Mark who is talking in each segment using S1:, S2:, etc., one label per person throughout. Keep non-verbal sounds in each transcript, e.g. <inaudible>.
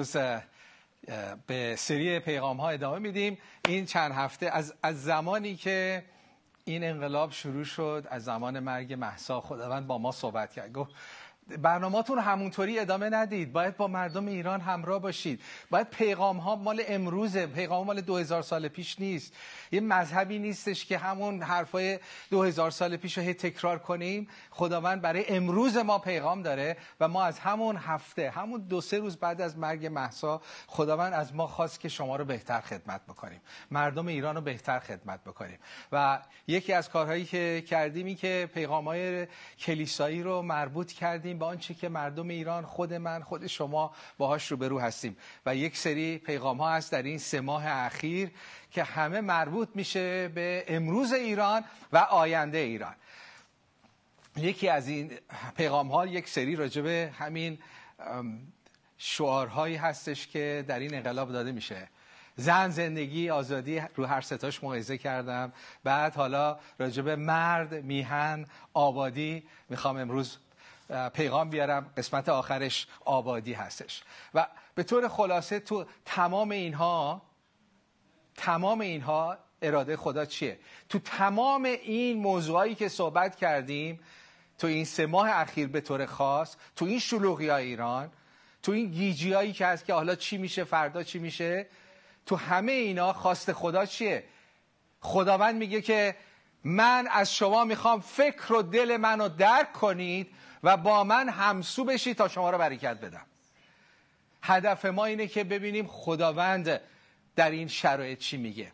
S1: امروز به سری پیغام ها ادامه میدیم. این چند هفته از, از زمانی که این انقلاب شروع شد از زمان مرگ محسا خداوند با ما صحبت کرد. گفت برنامهتون همونطوری ادامه ندید. باید با مردم ایران همراه باشید. باید پیغام ها مال امروزه. پیغام مال 2000 سال پیش نیست. یه مذهبی نیستش که همون حرفای 2000 سال پیش رو تکرار کنیم. خداوند برای امروز ما پیغام داره و ما از همون هفته همون دو سه روز بعد از مرگ محسا خداوند از ما خواست که شما رو بهتر خدمت بکنیم. مردم ایران رو بهتر خدمت بکنیم. و یکی از کارهایی که کردیم این که پیغام های کلیسایی رو مربوط کردیم به آنچه که مردم ایران خود من خود شما باهاش روبرو هستیم. و یک سری پیغام ها هست در این سه ماه اخیر که همه مربوط میشه به امروز ایران و آینده ایران. یکی از این پیغام ها یک سری راجبه همین شعارهایی هستش که در این انقلاب داده میشه. زن زندگی آزادی رو هر ستاش موعظه کردم. بعد حالا راجب مرد میهن آبادی می‌خوام امروز پیغام بیارم. قسمت آخرش آبادی هستش. و به طور خلاصه تو تمام اینها تمام اینها اراده خدا چیه؟ تو تمام این موضوعایی که صحبت کردیم تو این سه ماه اخیر به طور خاص تو این شلوغی های ایران تو این گیجی هایی که هست که حالا چی میشه فردا چی میشه تو همه اینا خواست خدا چیه؟ خداوند میگه که من از شما می‌خوام فکر و دل منو درک کنید و با من همسو بشید تا شما رو برکت بدم. هدف ما اینه که ببینیم خداوند در این شرایط چی میگه.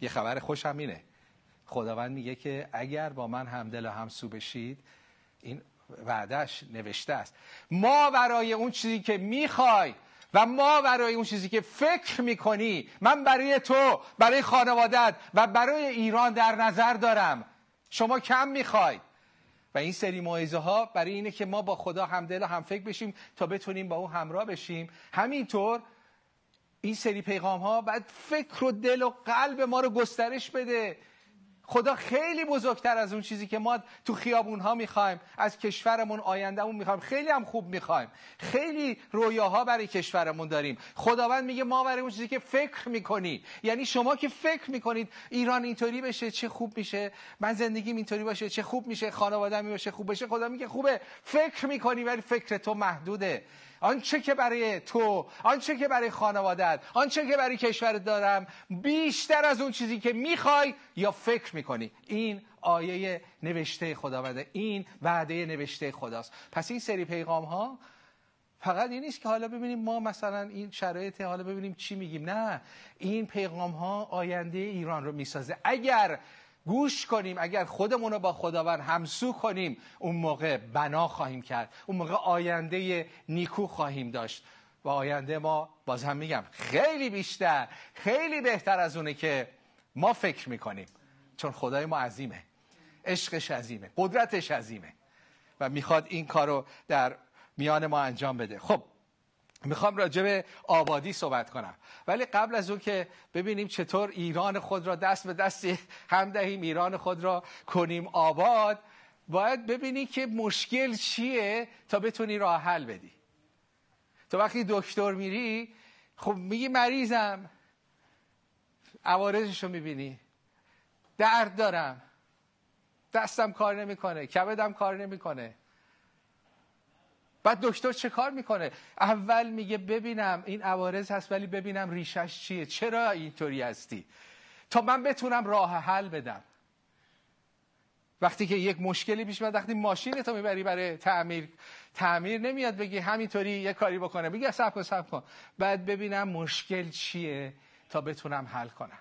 S1: یه خبر خوشم اینه. خداوند میگه که اگر با من همدل و همسو بشید این وعدش نوشته است. ما برای اون چیزی که می‌خوای و ما برای اون چیزی که فکر می‌کنی من برای تو برای خانوادت و برای ایران در نظر دارم. شما کم می‌خواید و این سری موعظه ها برای اینه که ما با خدا همدل و هم فکر بشیم تا بتونیم با او همراه بشیم. همینطور این سری پیغام ها باید فکر و دل و قلب ما رو گسترش بده. خدا خیلی بزرگتر از اون چیزی که ما تو خیابون ها می‌خوایم از کشورمون آیندهمون می‌خوایم. خیلی هم خوب می‌خوایم. خیلی رویاها برای کشورمون داریم. خداوند میگه ما برای اون چیزی که فکر می‌کنی یعنی شما که فکر می‌کنید ایران اینطوری بشه چه خوب میشه من زندگیم اینطوری باشه چه خوب میشه خانواده‌ام باشه خوب بشه خدا میگه خوبه. فکر می‌کنی ولی فکر تو محدوده. آنچه که برای تو آنچه که برای خانوادت آنچه که برای کشورت دارم بیشتر از اون چیزی که می‌خوای یا فکر می‌کنی. این آیه نوشته خداونده. این وعده نوشته خداست. پس این سری پیغام ها فقط این نیست که حالا ببینیم ما مثلا این شرایط حالا ببینیم چی میگیم. نه. این پیغام ها آینده ایران رو می‌سازه. اگر گوش کنیم. اگر خودمون رو با خداوند همسو کنیم اون موقع بنا خواهیم کرد. اون موقع آینده نیکو خواهیم داشت. و آینده ما باز هم میگم خیلی بیشتر خیلی بهتر از اونه که ما فکر می‌کنیم. چون خدای ما عظیمه. عشقش عظیمه. قدرتش عظیمه. و می‌خواد این کارو در میان ما انجام بده. خب می‌خوام راجع به آبادی صحبت کنم. ولی قبل از اون که ببینیم چطور ایران خود را دست به دست هم دهیم ایران خود را کنیم آباد باید ببینی که مشکل چیه تا بتونی راه حل بدی. تو وقتی دکتر میری خب میگی مریضم. عوارضش رو می‌بینی. درد دارم. دستم کار نمی‌کنه. کبدم کار نمی‌کنه. بعد دکتر چه کار می‌کنه؟ اول میگه ببینم این عوارض هست ولی ببینم ریشش چیه. چرا اینطوری هستی؟ تا من بتونم راه حل بدم. وقتی که یک مشکلی پیش میاد وقتی ماشین تو می‌بری برای تعمیر تعمیر نمیاد بگی همینطوری یه کاری بکنه. بگی سب کن سب کن. بعد ببینم مشکل چیه تا بتونم حل کنم.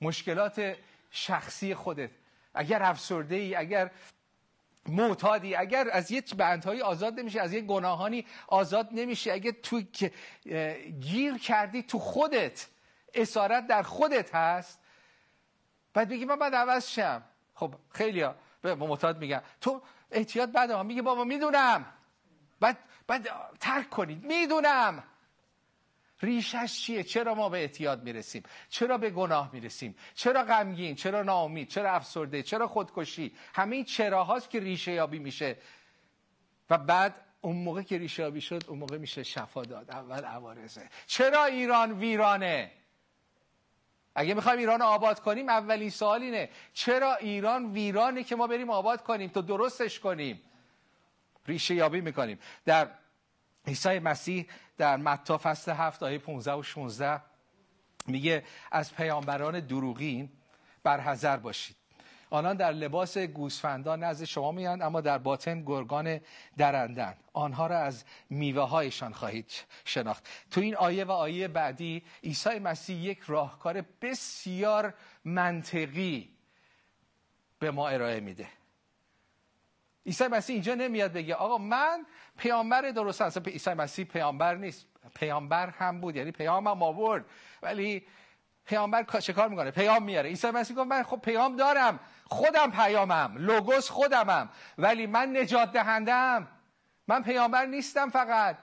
S1: مشکلات شخصی خودت. اگر افسرده ای اگر معتادی. اگر از یه بندهایی آزاد نمیشه از یه گناهانی آزاد نمیشه. اگه تو گیر کردی تو خودت اسارت در خودت هست بعد بگی من باید عوض شم. خب خیلی ها. به معتاد میگن. تو احتیاط بده. میگه بابا می‌دونم. بعد بعد ترک کنید می‌دونم. ریشش چیه؟ چرا ما به اعتیاد می‌رسیم؟ چرا به گناه می‌رسیم؟ چرا غمگین؟ چرا ناامید؟ چرا افسرده؟ چرا خودکشی؟ همه این چراهاست که ریشه یابی میشه. و بعد اون موقع که ریشابی شد اون موقع میشه شفا داد. اول عوارزه چرا ایران ویرانه؟ اگه می‌خوایم ایران آباد کنیم اولین سوال اینه چرا ایران ویرانه که ما بریم آباد کنیم؟ تو درستش کنیم. ریشه یابی می‌کنیم. در عیسی مسیح در متا فصل هفت آیه 15 و 16 میگه از پیامبران دروغین برحذر باشید. آنان در لباس گوسفندان نزد شما میان اما در باطن گرگان درندن. آنها را از میوه هایشان خواهید شناخت. تو این آیه و آیه بعدی عیسی مسیح یک راهکار بسیار منطقی به ما ارائه میده. عیسی مسیح اینجا نمیاد بگه آقا من پیامبر درست اصلا عیسی مسیح پیامبر نیست. پیامبر هم بود یعنی پیام هم آورد. ولی پیامبر چه کار می‌کنه؟ پیام میاره. عیسی مسیح گفت من خب پیام دارم. خودم پیامم. لوگوس خودمم. ولی من نجات دهندم. من پیامبر نیستم فقط.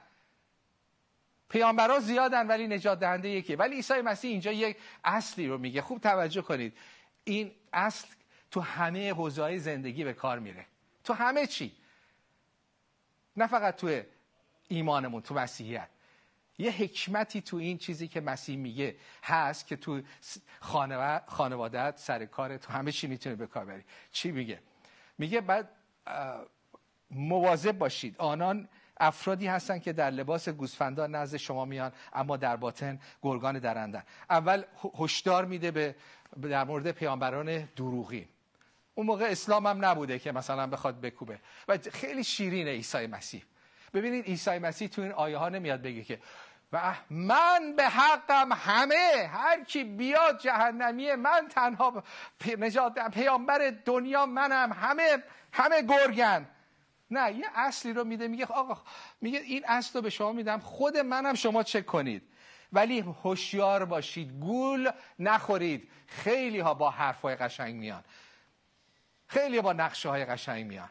S1: پیامبران زیادن ولی نجات دهنده یکی. ولی عیسی مسیح اینجا یک اصلی رو میگه. خوب توجه کنید. این اصل تو همه حوزه‌های زندگی به کار میره. تو همه چی. نه فقط تو ایمانمون تو مسیحیت. یه حکمتی تو این چیزی که مسیح میگه هست که تو خانوادت سر کار تو همه چی می‌تونه به کار بری. چی میگه؟ میگه بعد مواظب باشید. آنان افرادی هستن که در لباس گوسفندان نزد شما میان اما در باطن گرگان درندن. اول هشدار میده به در مورد پیامبران دروغین. اون موقع اسلام هم نبوده که مثلا بخواد بکوبه. و خیلی شیرینه عیسی مسیح. ببینید عیسی مسیح تو این آیه ها نمیاد بگه که و من به حقم همه هر کی بیاد جهنمیه من تنها نجات پیامبر دنیا منم همه همه گرگن. نه یه اصلی رو میده میگه آقا میگه این اصل رو به شما میدم خود منم شما چک کنید. ولی هوشیار باشید گول نخورید. خیلی ها با حرفای قشنگ میان. خیلی با نقشه های قشنگ میان.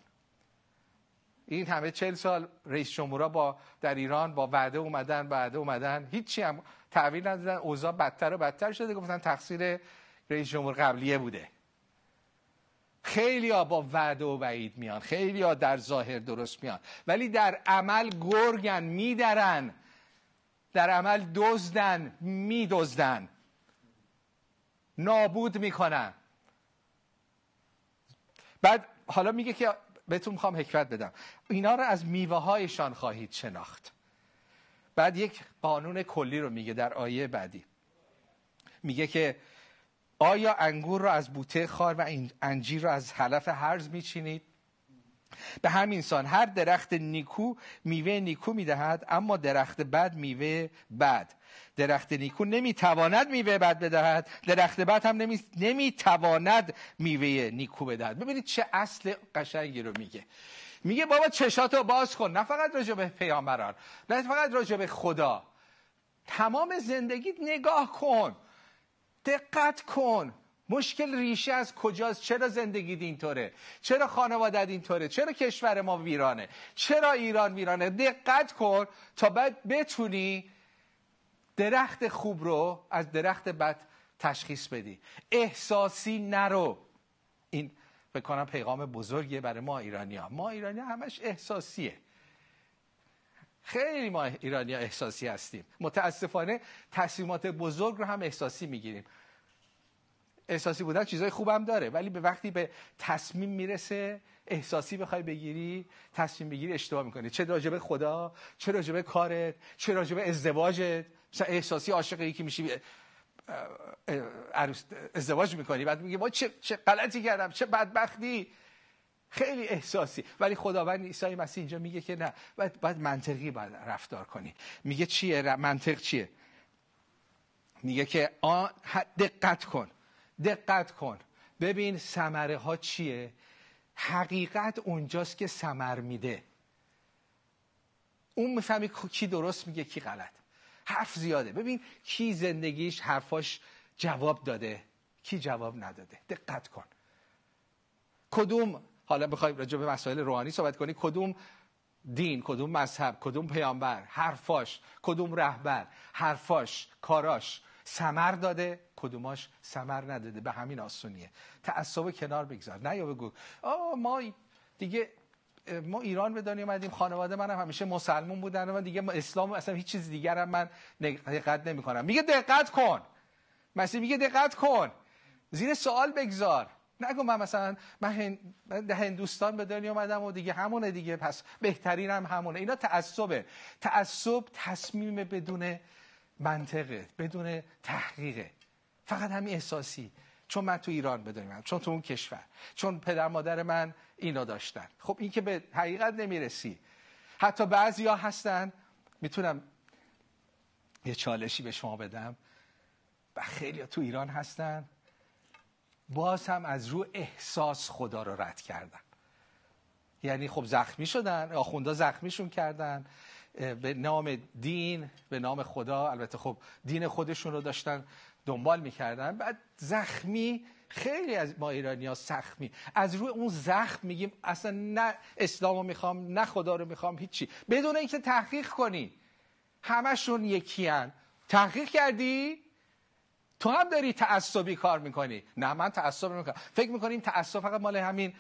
S1: این همه چل سال رئیس جمهورا با در ایران با وعده اومدن وعده اومدن. هیچی هم تحویل ندادن. اوضاع بدتر و بدتر شده گفتن تقصیر رئیس جمهور قبلیه بوده. خیلی ها با وعده و وعید میان. خیلی ها در ظاهر درست میان. ولی در عمل گرگن میدرن. در عمل دزدن میدزدن. نابود می‌کنن. بعد حالا میگه که بهتون می‌خوام حکمت بدم. اینا رو از میوه هایشان خواهید شناخت. بعد یک قانون کلی رو میگه در آیه بعدی. میگه که آیا انگور رو از بوته خار و انجیر رو از حلف هرز میچینید؟ به همین سان هر درخت نیکو میوه نیکو می‌دهد اما درخت بد میوه بد. درخت نیکو نمی‌تواند میوه بد بدهد درخت بد هم نمی... نمی‌تواند میوه نیکو بدهد. ببینید چه اصل قشنگی رو میگه. میگه بابا چشاتو باز کن نه فقط راجع به پیامبران نه فقط راجع به خدا. تمام زندگیت نگاه کن دقت کن. مشکل ریشه از کجاست؟ چرا زندگی اینطوره؟ چرا خانواده اینطوره؟ چرا کشور ما ویرانه؟ چرا ایران ویرانه؟ دقت کن تا بعد بتونی درخت خوب رو از درخت بد تشخیص بدی. احساسی نرو. این بکنم پیغام بزرگیه برای ما ایرانی ها ما ایرانی ها همش احساسیه. خیلی ما ایرانی احساسی هستیم. متاسفانه تصمیمات بزرگ رو هم احساسی می‌گیریم. احساسی بودن چیزای خوبم داره ولی به وقتی به تصمیم می‌رسه احساسی بخوای بگیری تصمیم بگیری اشتباه می‌کنی. چه راجبه خدا چه راجبه کارت چه راجبه ازدواجت. مثلا احساسی عاشق یکی میشی ازدواج می‌کنی بعد میگی ما چه, چه غلطی کردم چه بدبختی. خیلی احساسی. ولی خداوند عیسی مسیح اینجا میگه که نه باید, باید منطقی باید رفتار کنی. میگه چیه؟ منطق چیه؟ میگه که دقت کن. دقت کن. ببین سمره ها چیه؟ حقیقت اونجاست که سمر میده. اون می‌فهمی کی درست میگه کی غلط. حرف زیاده. ببین کی زندگیش حرفاش جواب داده کی جواب نداده. دقت کن. کدوم حالا بخوایم راجع به مسائل روحانی صحبت کنی کدوم دین کدوم مذهب کدوم پیامبر حرفاش کدوم رهبر حرفاش کاراش سمر داده کدوماش سمر نداده. به همین آسونیه. تعصب کنار بگذار. نه یا بگو. آه ما دیگه ما ایران به دنیا اومدیم خانواده منم همیشه مسلمون بودن و دیگه اسلام اصلا هیچ چیز دیگر هم من دقت نمی کنم میگه دقت کن. مسیح میگه دقت کن. زیر سوال بگذار. نگو من مثلا من هندوستان به دنیا اومدم و دیگه همونه دیگه پس بهترین هم همونه. اینا تعصبه. تعصب تصمیم بدون منطقه بدون تحقیقه. فقط همین احساسی. چون من تو ایران بدونیم چون تو اون کشور. چون پدر مادر من اینا داشتن. خب این که به حقیقت نمی‌رسی. حتی بعضی ها هستن. می‌تونم یه چالشی به شما بدم. و خیلی تو ایران هستن. باز هم از رو احساس خدا رو رد کردن. یعنی خب زخمی شدن آخوندا زخمیشون کردن. به نام دین به نام خدا. البته خب دین خودشون رو داشتن دنبال می‌کردن. بعد زخمی خیلی از ما ایرانی ها زخمی. از روی اون زخم میگیم اصلا نه اسلام رو می‌خوام نه خدا رو می‌خوام هیچی. بدون اینکه تحقیق کنی. همشون یکی هن. تحقیق کردی؟ تو هم داری تعصبی کار می‌کنی. نه من تعصب می‌کنم فکر می‌کنیم تعصب فقط مال همین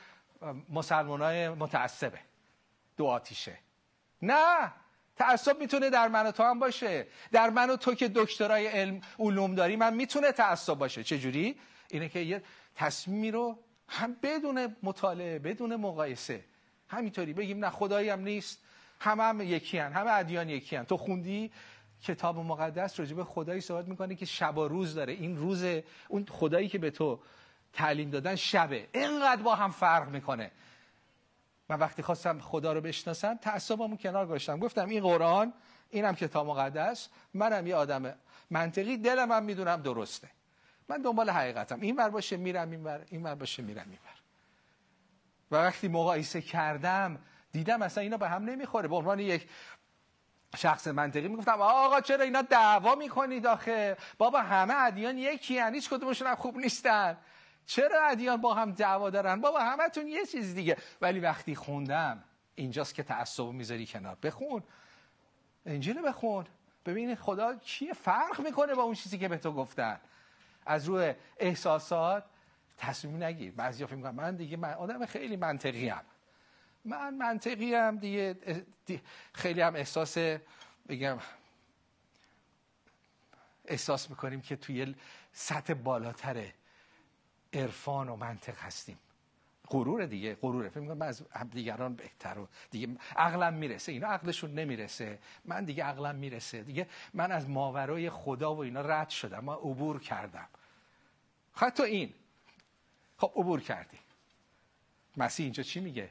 S1: مسلمان های متعصبه. دو آتیشه. نه! تعصب می‌تونه در من و تو هم باشه. در من و تو که دکترای علم علوم داری من می‌تونه تعصب باشه. چجوری؟ اینه که یه تصمیمی رو هم بدون مطالعه بدون مقایسه. همینطوری بگیم نه خدایی هم نیست. همه هم یکی هن. همه ادیان یکی هن. تو خوندی کتاب مقدس راجع به خدایی صحبت می‌کنه که شب و روز داره. این روز اون خدایی که به تو تعلیم دادن شبه. اینقدر با هم فرق می‌کنه. من وقتی خواستم خدا رو بشناسم تعصبمو کنار گذاشتم. گفتم این قرآن اینم کتاب مقدس منم یه آدم منطقی دلم هم می‌دونم درسته. من دنبال حقیقتم. این بر باشه میرم این بر این بر باشه میرم این بر و وقتی مقایسه کردم دیدم اصلا اینا به هم نمی‌خوره. به عنوان یک شخص منطقی می‌گفتم آقا چرا اینا دعوا می‌کنید آخه؟ بابا همه ادیان یکی هن هیچ کدومشون خوب نیستن. چرا ادیان با هم دعوا دارن؟ بابا همتون یه چیز دیگه. ولی وقتی خوندم اینجاست که تعصب می‌ذاری کنار. بخون. انجیل بخون. ببین خدا کیه؟ فرق می‌کنه با اون چیزی که به تو گفتن. از روی احساسات تصمیم نگیر. بعضی فکر می‌کنن من دیگه من آدم خیلی منطقی ام. من منطقی هم دیگه. خیلی هم احساس بگم احساس می‌کنیم که توی سطح بالاتر عرفان و منطق هستیم. غرور دیگه غروره. فکر می‌کنم من از دیگران بهتر و دیگه عقلم می‌رسه. اینا عقلشون نمی‌رسه. من دیگه عقلم می‌رسه. دیگه من از ماورای خدا و اینا رد شدم. من عبور کردم. حتی این. خب عبور کردی. مسیح اینجا چی میگه؟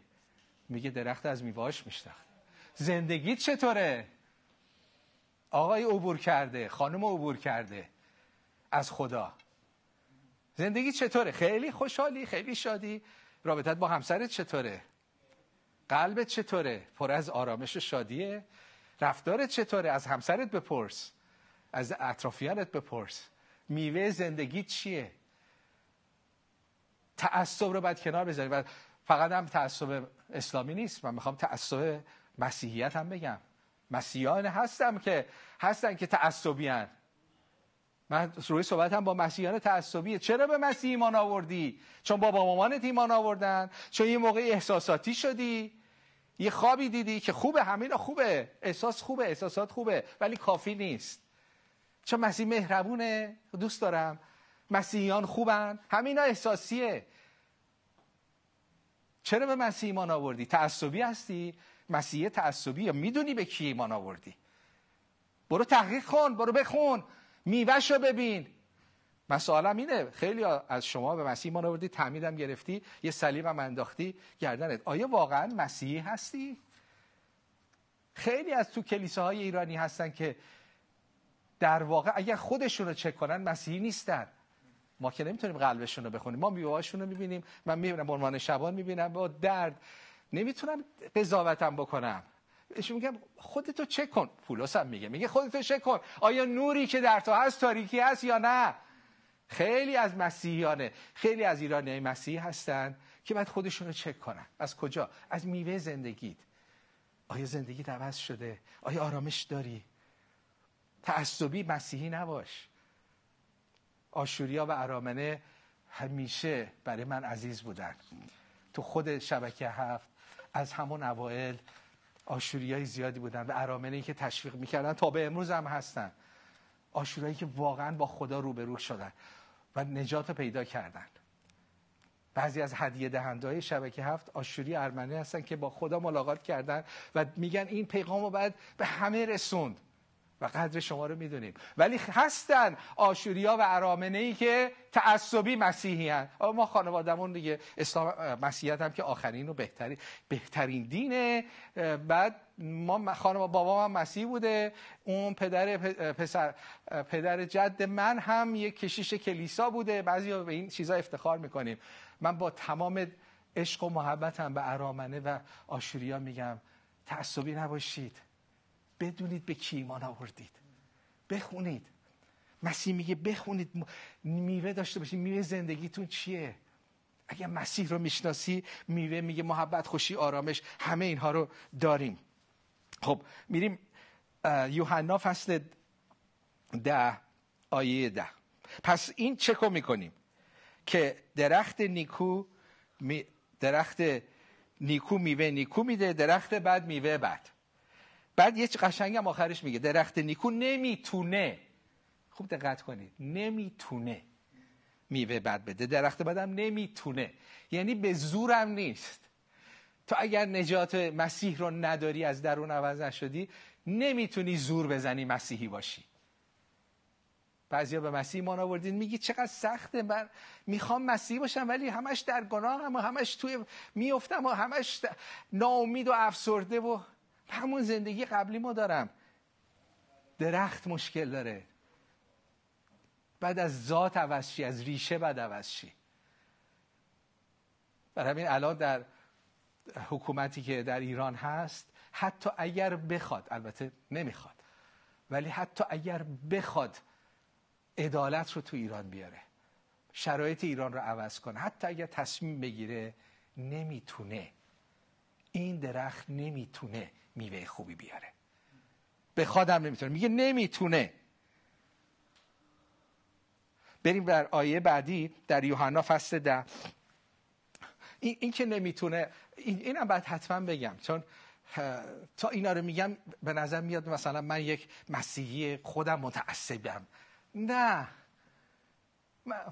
S1: میگه درخت از میواش میشناخت. زندگیت چطوره؟ آقای عبور کرده. خانم عبور کرده. از خدا. زندگی چطوره؟ خیلی خوشحالی؟ خیلی شادی؟ رابطت با همسرت چطوره؟ قلبت چطوره؟ پر از آرامش و شادیه؟ رفتارت چطوره؟ از همسرت بپرس. از اطرافیانت بپرس. میوه زندگی چیه؟ تعصب رو باید کنار بذاری. و فقط هم تعصب اسلامی نیست. من می‌خوام تعصب مسیحیت هم بگم. مسیحیان هستم که هستن که تعصبی هن. من روی هم با مسیحیان تعصبیه چرا به مسیح ایمان آوردی؟ چون بابا مامانت ایمان آوردن. چون یه موقع احساساتی شدی. یه خوابی دیدی که خوبه همین خوبه. احساس خوبه احساسات خوبه ولی کافی نیست. چون مسیح مهربونه. دوست دارم. مسیحیان خوبن. همینا احساسیه. چرا به مسیح ایمان آوردی؟ تعصبی هستی؟ مسیح تعصبی یا می‌دونی به کی ایمان آوردی. برو تحقیق کن برو بخون. میوهش رو ببین. سوالم اینه. خیلی از شما به مسیح ایمان آوردی تعمیدم گرفتی یه صلیب هم انداختی گردنت. آیا واقعا مسیحی هستی؟ خیلی از تو کلیساهای ایرانی هستن که در واقع اگر خودشون رو چک کنن مسیحی نیستن. ما که نمی‌تونیم قلبشون رو بخونیم. ما میوهاشون رو می‌بینیم. من می‌بینم عنوان شبان می‌بینم. با درد. نمی‌تونم قضاوتم بکنم. ایشون میگم خودتو چک کن. پولس هم میگه. میگه خودتو چک کن. آیا نوری که در تو هست تاریکی هست یا نه؟ خیلی از مسیحیانه. خیلی از ایرانی مسیحی هستن که باید خودشون رو چک کنن. از کجا؟ از میوه زندگیت. آیا زندگی عوض شده؟ آیا آرامش داری؟ تعصبی مسیحی نباش. آشوریا و ارامنه همیشه برای من عزیز بودن. تو خود شبکه هفت از همون اوائل آشوریای زیادی بودن و ارامنه که تشویق می‌کردن. تا به امروز هم هستن. آشورایی که واقعا با خدا روبرو شدن و نجات پیدا کردن. بعضی از هدیه دهنده های شبکه هفت آشوری ارمنی هستن که با خدا ملاقات کردن و میگن این پیغام رو باید به همه رسوند. و قدر شما رو می‌دونیم. ولی هستن آشوریا و ارامنه ای که تعصبی مسیحی هن. ما خانوادمون دیگه اسلام مسیحیت هم که آخرین و بهترین بهترین دینه. بعد ما خانم بابا هم مسیح بوده. اون پدر پسر پدر جد من هم یک کشیش کلیسا بوده. بعضی به این چیزا افتخار می‌کنیم. من با تمام عشق و محبتم به ارامنه و آشوریا میگم تعصبی نباشید. بدونید به کی ایمان آوردید. بخونید. مسیح میگه بخونید. میوه داشته باشید. میوه زندگیتون چیه؟ اگر مسیح رو می‌شناسی میوه میگه محبت خوشی آرامش همه اینها رو داریم. خب میریم یوحنا فصل ده آیه ده. پس این چه می‌کنیم؟ که درخت نیکو درخت نیکو میوه نیکو میده درخت بد میوه بد بعد یه قشنگ هم آخرش میگه. درخت نیکو نمی‌تونه. خوب دقت کنید. نمی‌تونه میوه بد بده. درخت بدم نمی‌تونه. یعنی به زورم نیست. تو اگر نجات مسیح رو نداری از درون عوض نشدی نمی‌تونی زور بزنی مسیحی باشی. بعضیا به مسیح ایمان آوردین میگی چقدر سخته. من می‌خوام مسیحی باشم ولی همش در گناه هم و همش توی میفتم و همش ناامید و افسرده و همون زندگی قبلی ما دارم. درخت مشکل داره. بعد از ذات عوض از ریشه بعد عوض شی. برای همین الان در حکومتی که در ایران هست حتی اگر بخواد البته نمی‌خواد ولی حتی اگر بخواد عدالت رو تو ایران بیاره. شرایط ایران رو عوض کنه. حتی اگر تصمیم بگیره نمی‌تونه. این درخت نمی‌تونه میوه خوبی بیاره. به خودم نمی‌تونه. میگه نمی‌تونه. بریم بر آیه بعدی در یوحنا فصل ده. این, این که نمی‌تونه این اینم باید حتما بگم. چون تا اینا رو میگم به نظر میاد مثلا من یک مسیحی خودم متعصبم. نه.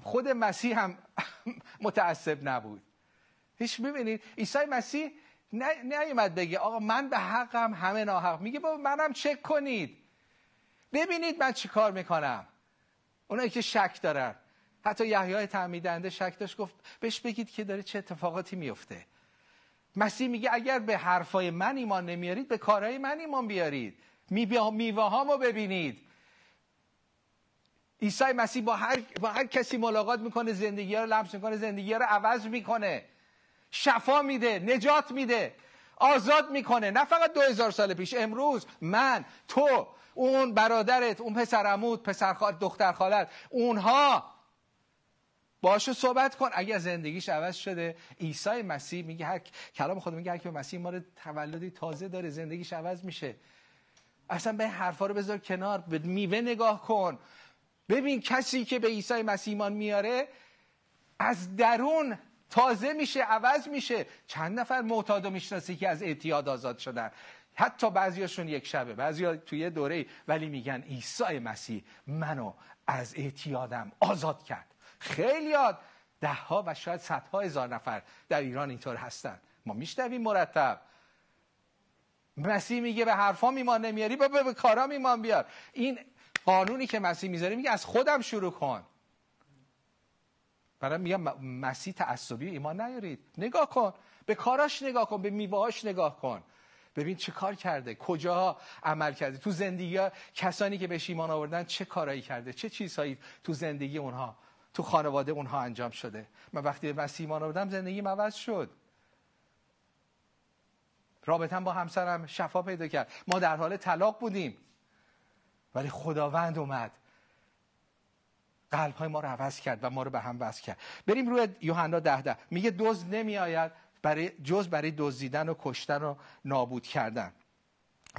S1: خود مسیح هم <laughs> متعصب نبود. هیچ ببینید عیسی مسیح نیومد بگه آقا من به حقم همه ناحق. میگه بابا منم چک کنید. ببینید من چی کار می‌کنم. اونایی که شک دارن. حتی یحیای تعمیدنده شک داشت گفت بهش بگید که داره چه اتفاقاتی میفته. مسیح میگه اگر به حرفای من ایمان نمیارید به کارهای من ایمان بیارید. میوه هامو ببینید. عیسی مسیح با هر, با هر کسی ملاقات می‌کنه زندگی رو لمس می‌کنه زندگی رو عوض می‌کنه. شفا میده نجات میده آزاد می‌کنه. نه فقط دو سال پیش امروز من تو اون برادرت اون پسر عمود پسر خال دختر خالت اونها. باشو صحبت کن. اگر زندگیش عوض شده عیسی مسیح میگه هر کلام خود میگه هر که مسیح ما رو تولدی تازه داره زندگیش عوض میشه. اصلا به حرفا رو بذار کنار. به میوه نگاه کن. ببین کسی که به عیسی مسیح ایمان میاره از درون تازه میشه عوض میشه. چند نفر معتاد و می‌شناسی که از اعتیاد آزاد شدن. حتی بعضیاشون یک شبه بعضی توی دوره ولی میگن عیسی مسیح منو از اعتیادم آزاد کرد. خیلی ده ها و شاید صدها هزار نفر در ایران اینطور هستن. ما میشنویم مرتب. مسیح میگه به حرفام ایمان نمیاری به, کارام ایمان بیار. این قانونی که مسیح می‌ذاره میگه از خودم شروع کن. برای میگم مسیح تعصبی ایمان نیارید. نگاه کن. به کاراش نگاه کن. به میوهاش نگاه کن. ببین چه کار کرده. کجا عمل کرده. تو زندگی ها کسانی که به ایمان آوردن چه کارایی کرده؟ چه چیزهایی تو زندگی اونها تو خانواده اونها انجام شده؟ من وقتی به مسیح ایمان آوردم زندگی عوض شد. رابطه با همسرم شفا پیدا کرد. ما در حال طلاق بودیم. ولی خداوند اومد. قلب های ما رو عوض کرد و ما رو به هم وصل کرد. بریم روی یوحنا ده ده. میگه دوز نمی آید برای جز برای دزدیدن و کشتن و نابود کردن.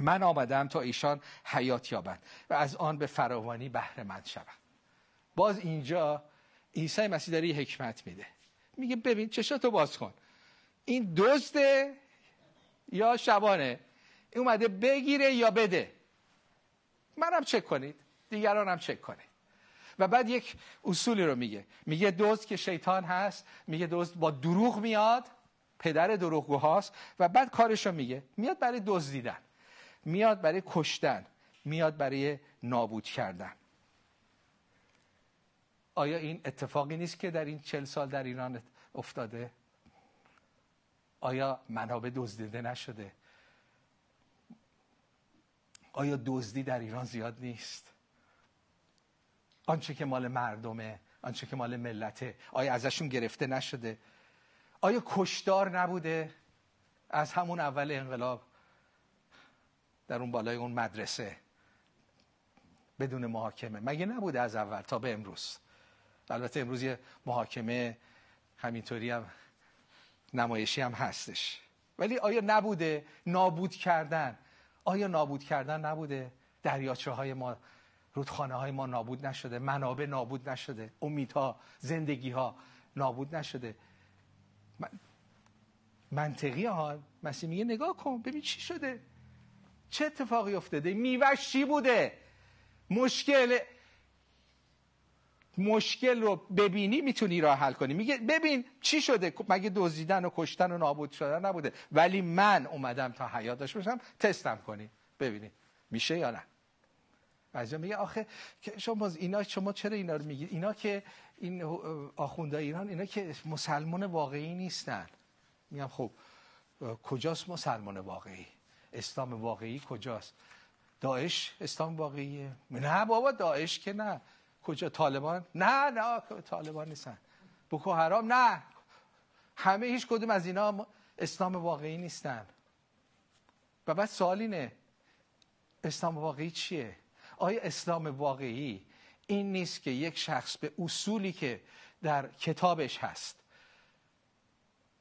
S1: من آمدم تا ایشان حیات یابند و از آن به فراوانی بهره مند شوند باز اینجا عیسی مسیح داره حکمت میده. میگه ببین چشاتو باز کن. این دزده یا شبانه؟ اومده بگیره یا بده. منم چک کنید. دیگران هم چک کنید. و بعد یک اصولی رو میگه میگه دوست که شیطان هست میگه دوست با دروغ میاد پدر دروغگوهاست و بعد کارش رو میگه میاد برای دزدیدن میاد برای کشتن میاد برای نابود کردن آیا این اتفاقی نیست که در این چل سال در ایران افتاده؟ آیا منابع دزدیده نشده؟ آیا دزدی در ایران زیاد نیست؟ آنچه که مال مردمه آنچه که مال ملته. آیا ازشون گرفته نشده؟ آیا کشدار نبوده؟ از همون اول انقلاب در اون بالای اون مدرسه بدون محاکمه. مگه نبوده از اول تا به امروز؟ البته امروز یه محاکمه همینطوری هم نمایشی هم هستش. ولی آیا نبوده نابود کردن؟ آیا نابود کردن نبوده؟ دریاچه های ما رودخانه های ما نابود نشده منابع نابود نشده امیدها زندگی ها نابود نشده. منطقی ها مسیح میگه نگاه کن ببین چی شده. چه اتفاقی افتاده؟ میوش چی بوده؟ مشکل مشکل رو ببینی می‌تونی راه حل کنی. میگه ببین چی شده؟ مگه دزدیدن و کشتن و نابود شدن نبوده؟ ولی من اومدم تا حیات داشته باشم تستم کنی ببینید میشه یا نه؟ بعضی میگه آخه شما اینا شما چرا اینا رو میگید اینا که این آخونده ایران اینا که مسلمان واقعی نیستن. میگم خب کجاست مسلمان واقعی؟ اسلام واقعی کجاست؟ داعش اسلام واقعیه. نه بابا داعش که نه. کجا؟ طالبان؟ نه نه طالبان نیستن. بوکو حرام؟ نه. همه هیچ کدوم از اینا اسلام واقعی نیستن. و بعد سوال اینه اسلام واقعی چیه؟ آیا اسلام واقعی این نیست که یک شخص به اصولی که در کتابش هست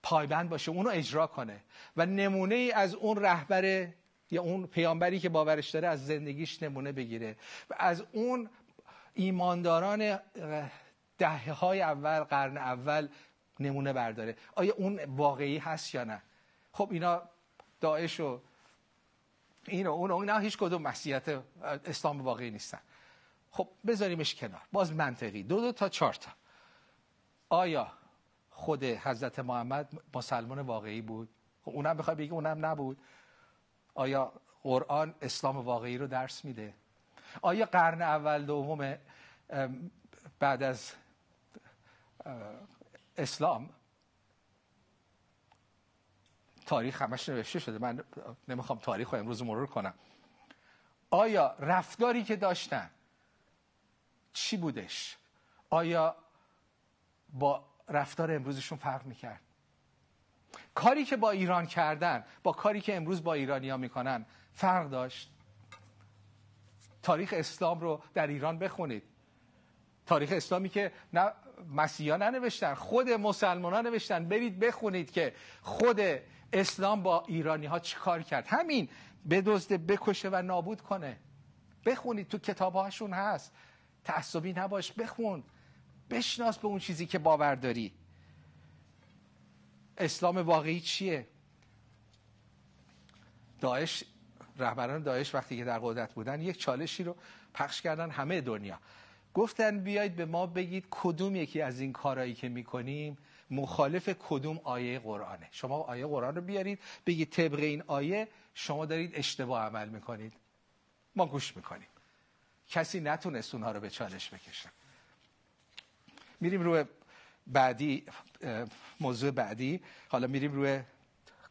S1: پایبند باشه اونو اجرا کنه و نمونه ای از اون رهبر یا اون پیامبری که باورش داره از زندگیش نمونه بگیره و از اون ایمانداران دهه های اول قرن اول نمونه برداره. آیا اون واقعی هست یا نه؟ خب اینا داعش و این و اون و هیچ کدوم مسیحیت اسلام واقعی نیستن. خب بذاریمش کنار. باز منطقی. دو دو تا چهار تا. آیا خود حضرت محمد مسلمان واقعی بود؟ خب اونم بخوای بگی اونم نبود. آیا قرآن اسلام واقعی رو درس میده؟ آیا قرن اول دوم بعد از اسلام تاریخ همش نوشته شده. من نمی‌خوام تاریخ رو امروز مرور کنم. آیا رفتاری که داشتن چی بودش؟ آیا با رفتار امروزشون فرق می‌کرد؟ کاری که با ایران کردن با کاری که امروز با ایرانیا می‌کنن فرق داشت؟ تاریخ اسلام رو در ایران بخونید. تاریخ اسلامی که نه مسیحا ننوشتن خود مسلمان ها نوشتن. برید بخونید که خود اسلام با ایرانی ها چی کار کرد؟ همین بدزده بکشه و نابود کنه. بخونید تو کتاب هاشون هست. تعصبی نباش بخون. بشناس به اون چیزی که باور داری. اسلام واقعی چیه؟ داعش رهبران داعش وقتی که در قدرت بودن یک چالشی رو پخش کردن همه دنیا. گفتن بیاید به ما بگید کدوم یکی از این کارهایی که می‌کنیم مخالف کدوم آیه قرآنه. شما آیه قرآن رو بیارید بگید طبق این آیه شما دارید اشتباه عمل می‌کنید. ما گوش می‌کنیم. کسی نتونست اونها رو به چالش بکشن میریم روی بعدی موضوع بعدی. حالا میریم روی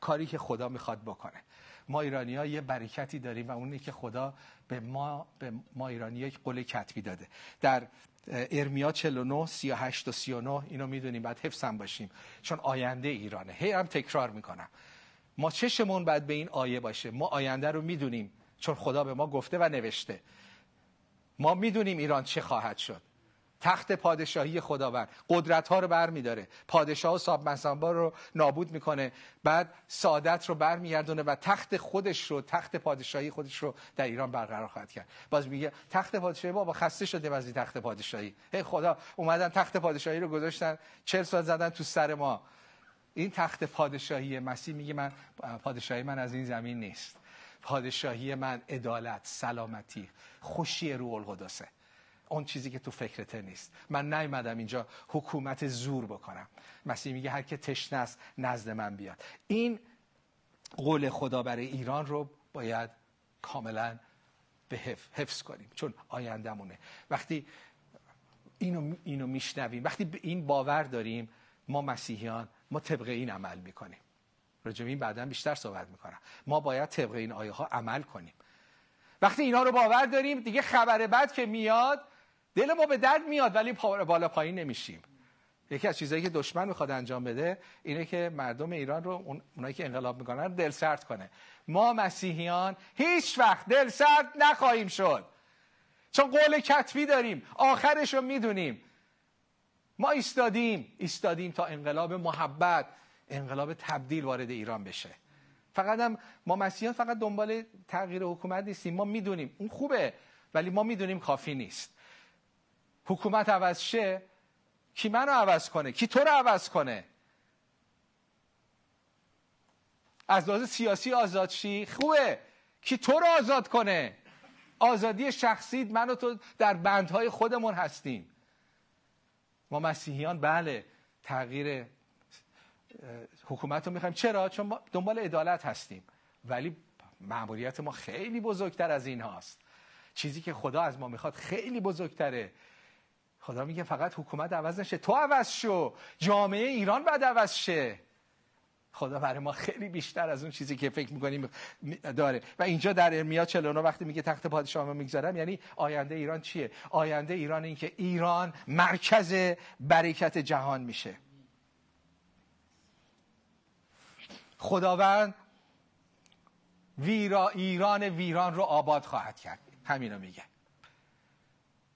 S1: کاری که خدا می‌خواد بکنه. ما ایرانی ها یه برکتی داریم و اونی که خدا به ما به ما ایرانی ها قول کتبی داده. در ارمیا 49 38 و 39 اینو می‌دونیم بعد حفظم باشیم. چون آینده ایرانه. هی هم تکرار می‌کنم. ما چشمون باید به این آیه باشه. ما آینده رو می‌دونیم چون خدا به ما گفته و نوشته. ما می‌دونیم ایران چه خواهد شد. تخت پادشاهی خداوند. قدرت ها رو بر میداره پادشاه و صاحب رو نابود می‌کنه. بعد سعادت رو برمیگردونه و تخت خودش رو تخت پادشاهی خودش رو در ایران برقرار خواهد کرد. باز میگه تخت پادشاهی بابا خسته شده از این تخت پادشاهی. هی خدا اومدن تخت پادشاهی رو گذاشتن چهل سال زدن تو سر ما. این تخت پادشاهی مسیح میگه من پادشاهی من از این زمین نیست. پادشاهی من عدالت سلامتی خوشی روح القدسه. اون چیزی که تو فکرته نیست. من نیومدم اینجا حکومت زور بکنم. مسیح میگه هر که تشنه است نزد من بیاد. این قول خدا برای ایران رو باید کاملا به حفظ کنیم. چون آیندهمونه. وقتی اینو, اینو میشنویم وقتی به این باور داریم ما مسیحیان ما طبق این عمل می‌کنیم. راجع این بعدا بیشتر صحبت می‌کنم. ما باید طبق این آیه ها عمل کنیم. وقتی اینا رو باور داریم دیگه خبر بد که میاد دل ما به درد میاد ولی بالا پایین نمیشیم. یکی از چیزهایی که دشمن می‌خواد انجام بده اینه که مردم ایران رو اونایی که انقلاب می‌کنن دل سرد کنه. ما مسیحیان هیچ وقت دل سرد نخواهیم شد. چون قول کتبی داریم آخرش رو می‌دونیم. ما ایستادیم ایستادیم تا انقلاب محبت انقلاب تبدیل وارد ایران بشه. فقط هم ما مسیحیان فقط دنبال تغییر حکومت نیستیم. ما می‌دونیم اون خوبه ولی ما می‌دونیم کافی نیست. حکومت عوض شه کی منو عوض کنه؟ کی تو رو عوض کنه؟ از لحاظ سیاسی آزاد شی؟ خوبه. کی تو رو آزاد کنه؟ آزادی شخصی من و تو در بندهای خودمون هستیم. ما مسیحیان بله. تغییر حکومت رو می‌خوایم. چرا؟ چون ما دنبال عدالت هستیم. ولی معمولیت ما خیلی بزرگتر از این هاست چیزی که خدا از ما می‌خواد خیلی بزرگتره. خدا میگه فقط حکومت عوض نشه. تو عوض شو. جامعه ایران بعد عوض شه. خدا برای ما خیلی بیشتر از اون چیزی که فکر می‌کنیم داره. و اینجا در ارمیا 49 وقتی میگه تخت پادشاه ما می‌گذارم یعنی آینده ایران چیه؟ آینده ایران این که ایران مرکز برکت جهان میشه. خداوند ویرا ایران ویران رو آباد خواهد کرد. همینو میگه.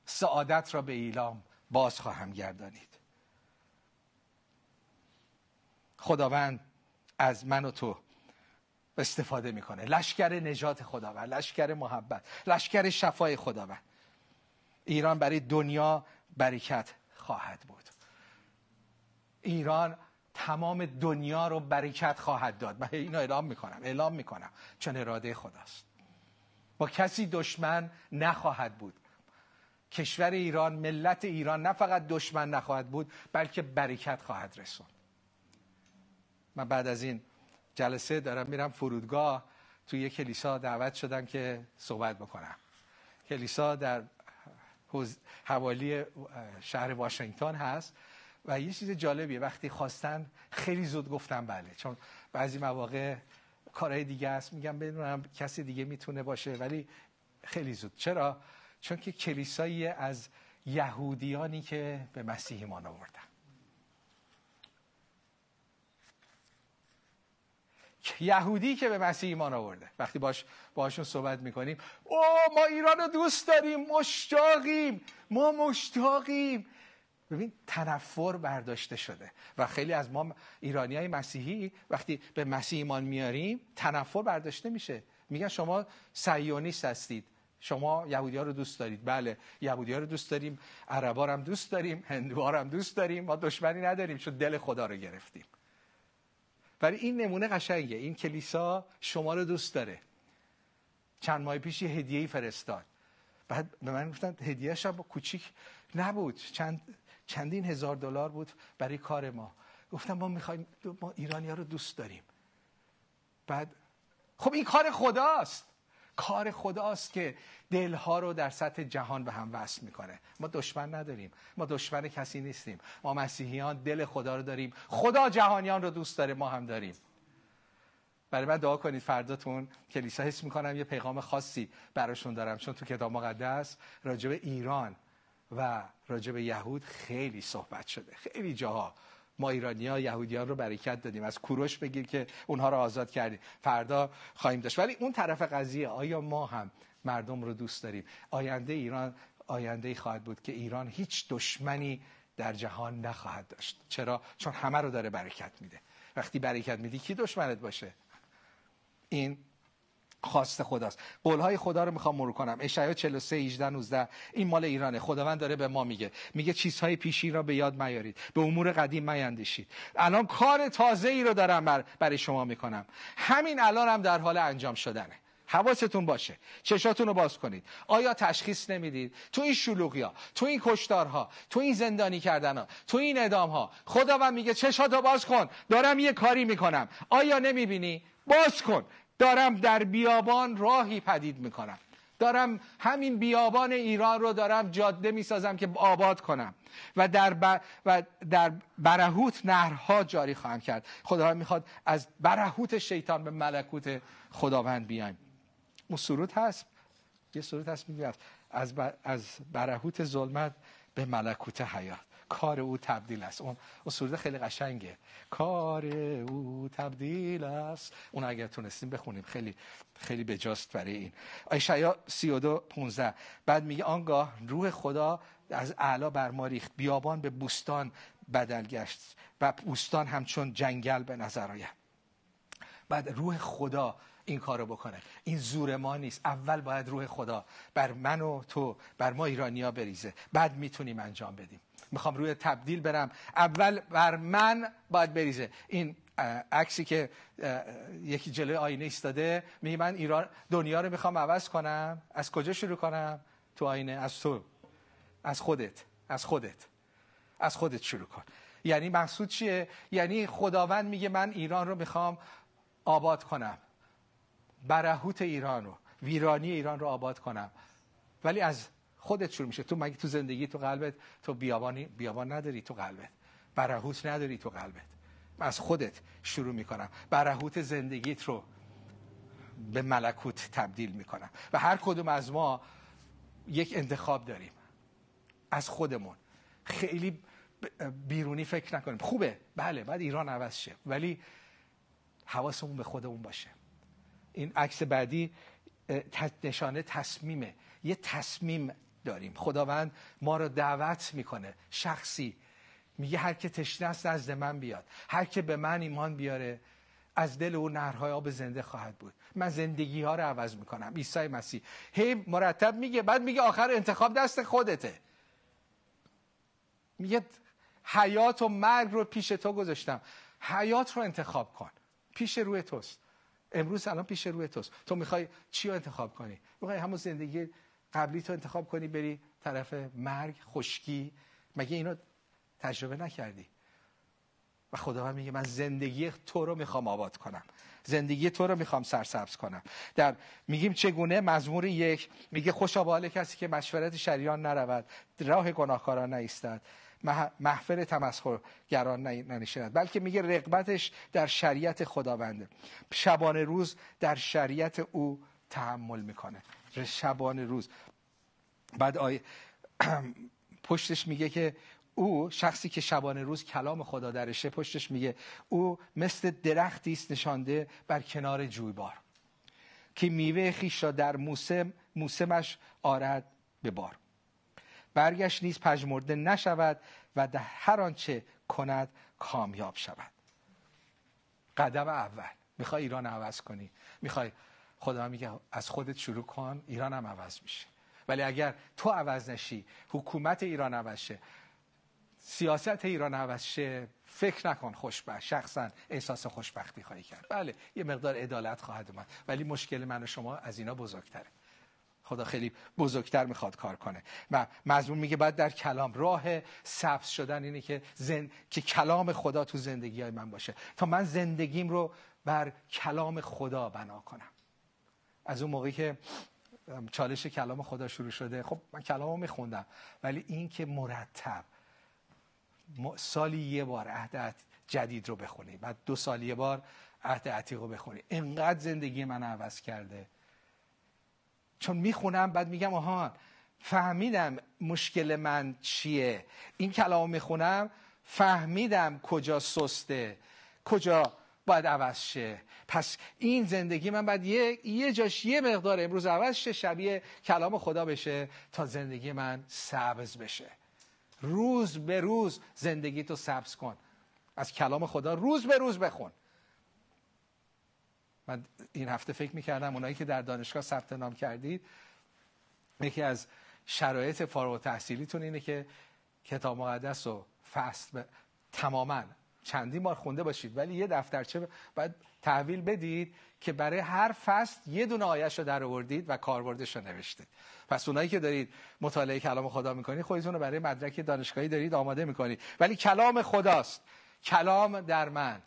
S1: سعادت را به ایلام باز خواهم گردانید. خداوند از من و تو استفاده می‌کنه. لشکر نجات خداوند لشکر محبت لشکر شفای خداوند. ایران برای دنیا برکت خواهد بود. ایران تمام دنیا رو برکت خواهد داد. من اینو اعلام می‌کنم اعلام می‌کنم. چون اراده خداست. با کسی دشمن نخواهد بود. کشور ایران ملت ایران نه فقط دشمن نخواهد بود بلکه برکت خواهد رسوند. من بعد از این جلسه دارم میرم فرودگاه. توی یک کلیسا دعوت شدم که صحبت بکنم. کلیسا در حوالی شهر واشنگتن هست و یه چیز جالبیه. وقتی خواستن خیلی زود گفتم بله چون بعضی مواقع کارهای دیگه است. میگم بدونم کسی دیگه می‌تونه باشه ولی خیلی زود. چرا؟ چون که کلیسایی از یهودیانی که به مسیح ایمان آوردن. یهودی که به مسیح ایمان آورده. وقتی باش باشون صحبت می‌کنیم او ما ایران رو دوست داریم مشتاقیم ما مشتاقیم. ببین تنفر برداشته شده. و خیلی از ما ایرانی های مسیحی وقتی به مسیح ایمان میاریم تنفر برداشته میشه. میگن شما سیونیست هستید. شما یهودی ها رو دوست دارید. بله یهودی ها رو دوست داریم عربا هم دوست داریم هندوها هم دوست داریم ما دشمنی نداریم چون دل خدا رو گرفتیم. ولی این نمونه قشنگه. این کلیسا شما رو دوست داره. چند ماه پیش یه هدیه فرستاد. بعد به من گفتن هدیه با کوچیک نبود. چند چندین هزار دلار بود برای کار ما. گفتم ما می‌خوایم ما ایرانی رو دوست داریم. بعد خب این کار خداست. کار خداست که دلها رو در سطح جهان به هم وصل می‌کنه. ما دشمن نداریم. ما دشمن کسی نیستیم. ما مسیحیان دل خدا رو داریم. خدا جهانیان رو دوست داره ما هم داریم. برای من دعا کنید فرداتون. کلیسا حس می‌کنم یه پیغام خاصی براشون دارم. چون تو کتاب مقدس راجب ایران و راجب یهود خیلی صحبت شده. خیلی جاها ما ایرانی ها یهودیان رو برکت دادیم. از کوروش بگیر که اونها رو آزاد کردیم. فردا خواهیم داشت. ولی اون طرف قضیه آیا ما هم مردم رو دوست داریم؟ آینده ایران آینده خواهد بود که ایران هیچ دشمنی در جهان نخواهد داشت. چرا؟ چون همه رو داره برکت میده. وقتی برکت میدی کی دشمنت باشه؟ این خواست خداست. قولهای خدا رو می‌خوام مرور کنم. اشعیا 43 18 19 این مال ایرانه. خداوند داره به ما میگه. میگه چیزهای پیشین را به یاد میارید به امور قدیم میاندیشید. الان کار تازه ای رو دارم بر برای شما می‌کنم. همین الان هم در حال انجام شدنه. حواستون باشه. چشاتون رو باز کنید. آیا تشخیص نمی‌دید؟ تو این شلوغی ها تو این کشتارها تو این زندانی کردن ها تو این ادام ها خداوند میگه چشاتو باز کن. دارم یه کاری می‌کنم. آیا نمی‌بینی؟ باز کن. دارم در بیابان راهی پدید می‌کنم. دارم همین بیابان ایران رو دارم جاده می‌سازم که آباد کنم. و در, و در برهوت نهرها جاری خواهم کرد. خداوند می‌خواد از برهوت شیطان به ملکوت خداوند بیایم. اون سرود هست. یه سرود هست میگه از, از برهوت ظلمت به ملکوت حیات. کار او تبدیل است. اون سرود خیلی قشنگه. کار او تبدیل است. اون اگر تونستیم بخونیم. خیلی خیلی بجاست برای این. اشعیا 32 15 بعد میگه آنگاه روح خدا از اعلا بر ما ریخت. بیابان به بوستان بدل گشت. و بوستان همچون جنگل به نظر آید. بعد روح خدا این کارو بکنه. این زور ما نیست. اول باید روح خدا بر من و تو بر ما ایرانیا بریزه. بعد می‌تونیم انجام بدیم. می‌خوام روی تبدیل برم. اول بر من باید بریزه. این عکسی که یکی جلوی آینه ایستاده میگه من ایران دنیا رو می‌خوام عوض کنم. از کجا شروع کنم؟ تو آینه از تو. از خودت. از خودت. از خودت شروع کن. یعنی مقصود چیه؟ یعنی خداوند میگه من ایران رو می‌خوام آباد کنم. برهوت ایران رو ویرانی ایران رو آباد کنم. ولی از خودت شروع میشه. تو مگه تو زندگی تو قلبت تو بیابانی بیابان نداری تو قلبت. برهوت نداری تو قلبت. از خودت شروع می‌کنم. برهوت زندگیت رو به ملکوت تبدیل می‌کنم. و هر کدوم از ما یک انتخاب داریم. از خودمون. خیلی بیرونی فکر نکنیم. خوبه. بله بعد ایران عوض شه. ولی حواسمون به خودمون باشه. این عکس بعدی نشانه تصمیمه. یه تصمیم داریم. خداوند ما رو دعوت می‌کنه. شخصی. میگه هر که تشنه است نزد من بیاد. هر که به من ایمان بیاره از دل او نهرهای آب زنده خواهد بود. من زندگی ها رو عوض می‌کنم. عیسی مسیح. هی مرتب میگه بعد میگه آخر انتخاب دست خودته. میگه حیات و مرگ رو پیش تو گذاشتم. حیات رو انتخاب کن. پیش روی توست. امروز الان پیش روی توست. تو می‌خوای چی رو انتخاب کنی؟ می‌خوای همون زندگی قبلی تو انتخاب کنی بری طرف مرگ خشکی. مگه اینو تجربه نکردی؟ و خداوند میگه من زندگی تو رو می‌خوام آباد کنم. زندگی تو رو می‌خوام سرسبز کنم. در میگیم چگونه؟ مزمور یک. میگه خوشا به کسی که مشورت شریان نرود. راه گناهکاران نایستد محفل تمسخرگران ننشیند بلکه میگه رقبتش در شریعت خداونده. شبانه روز در شریعت او تحمل می‌کنه. شبانه روز. بعد آی... <clears throat> پشتش میگه که او شخصی که شبانه روز کلام خدا درشه پشتش میگه او مثل درختی است نشانده بر کنار جویبار که میوه خیش را در موسم موسمش آرد به بار. برگشت نیز پژمرده نشود و در هر آنچه کند کامیاب شود. قدم اول. می‌خوای ایران عوض کنی. می‌خوای خدا میگه از خودت شروع کن ایران هم عوض میشه. ولی اگر تو عوض نشی حکومت ایران عوض شه سیاست ایران عوض شه فکر نکن خوشبخت. شخصا احساس خوشبختی خواهی کرد. بله یه مقدار عدالت خواهد اومد. ولی مشکل من و شما از اینا بزرگتره. خدا خیلی بزرگتر می‌خواد کار کنه. و مضمون میگه بعد در کلام. راه سبز شدن اینه که زن... که کلام خدا تو زندگی های من باشه. تا من زندگیم رو بر کلام خدا بنا کنم. از اون موقعی که چالش کلام خدا شروع شده خب من کلام رو میخوندم. ولی این که مرتب سالی یه بار عهد جدید رو بخونی بعد دو سال یه بار عهد عتیق رو بخونی. انقدر زندگی من عوض کرده. چون می‌خونم بعد میگم آهان فهمیدم مشکل من چیه. این کلام می‌خونم فهمیدم کجا سسته کجا باید عوض شه. پس این زندگی من باید یه, یه جاش یه مقدار امروز عوض شه شبیه کلام خدا بشه تا زندگی من سبز بشه. روز به روز زندگی تو سبز کن. از کلام خدا روز به روز بخون. من این هفته فکر می‌کردم اونایی که در دانشگاه ثبت نام کردید یکی از شرایط فارغ تحصیلیتون اینه که کتاب مقدس و فصل تماما چندی بار خونده باشید. ولی یه دفترچه باید تحویل بدید که برای هر فصل یه دونه آیش رو در آوردید و کاربردش رو نوشتید. پس اونایی که دارید مطالعه کلام خدا می‌کنید خودتون رو برای مدرک دانشگاهی دارید آماده می‌کنید. ولی کلام خداست. کلام در من.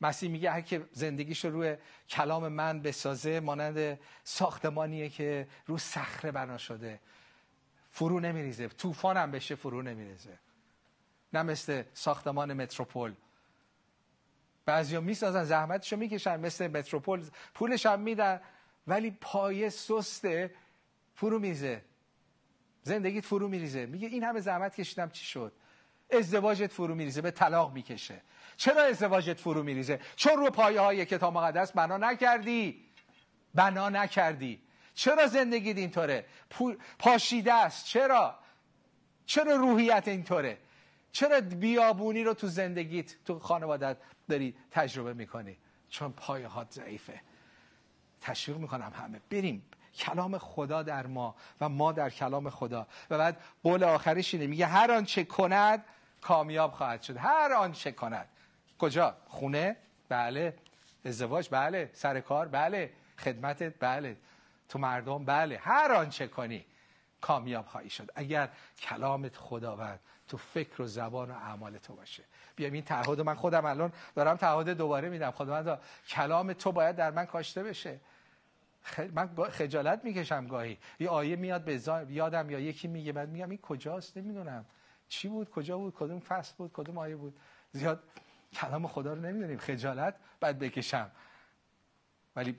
S1: مسیح میگه هر که زندگیش رو روی کلام من بسازه مانند ساختمانیه که رو صخره بنا شده. فرو نمیریزه. طوفان هم بشه فرو نمیریزه. نه مثل ساختمان متروپول. بعضیا می‌سازن زحمتشو می‌کشن مثل متروپول. پولش هم میدن ولی پایه سسته فرو میریزه. زندگیت فرو میریزه. میگه این همه زحمت کشیدم چی شد؟ ازدواجت فرو میریزه به طلاق می‌کشه. چرا ازدواجت فرو میریزه؟ چون رو پایه های کتاب مقدس بنا نکردی. بنا نکردی. چرا زندگیت اینطوره؟ پاشیده است. چرا؟ چرا روحیت اینطوره؟ چرا بیابونی رو تو زندگیت تو خانوادت داری تجربه می‌کنی؟ چون پایه هات ضعیفه. تشویق می‌کنم همه. بریم. کلام خدا در ما و ما در کلام خدا. و بعد قول آخرش اینه. میگه هر آنچه کند کامیاب خواهد شد. هر آنچه کند. کجا؟ خونه؟ بله. ازدواج؟ بله. سر کار؟ بله. خدمتت؟ بله. تو مردم؟ بله. هر آنچه کنی. کامیاب خواهی شد. اگر کلامت خداوند تو فکر و زبان و اعمال تو باشه. بیام این تعهد من خودم الان دارم تعهد دوباره میدم. خداوند کلام تو باید در من کاشته بشه. من خجالت می‌کشم گاهی. یه آیه میاد به یادم یا یکی میگه بعد میگم این کجاست؟ نمی‌دونم. چی بود؟ کجا بود؟ کدوم فصل بود؟ کدوم آیه بود؟ زیاد کلام خدا رو نمی‌دونیم خجالت بعد بکشم. ولی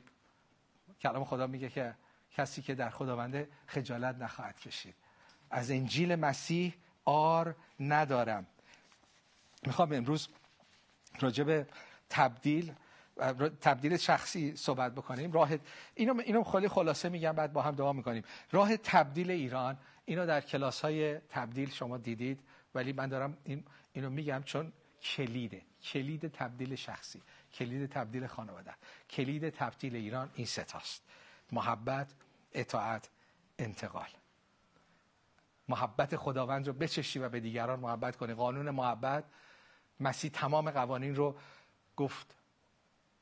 S1: کلام خدا میگه که کسی که در خداونده خجالت نخواهد کشید. از انجیل مسیح آر ندارم. می‌خوام امروز راجع به تبدیل تبدیل شخصی صحبت بکنیم. راه اینو اینو خیلی خلاصه میگم بعد با هم دعا می‌کنیم. راه تبدیل ایران اینو در کلاس های تبدیل شما دیدید ولی من دارم این اینو میگم چون کلیده کلید تبدیل شخصی کلید تبدیل خانواده کلید تبدیل ایران این ستاست محبت اطاعت انتقال. محبت خداوند رو بچشی و به دیگران محبت کنی. قانون محبت مسیح تمام قوانین رو گفت.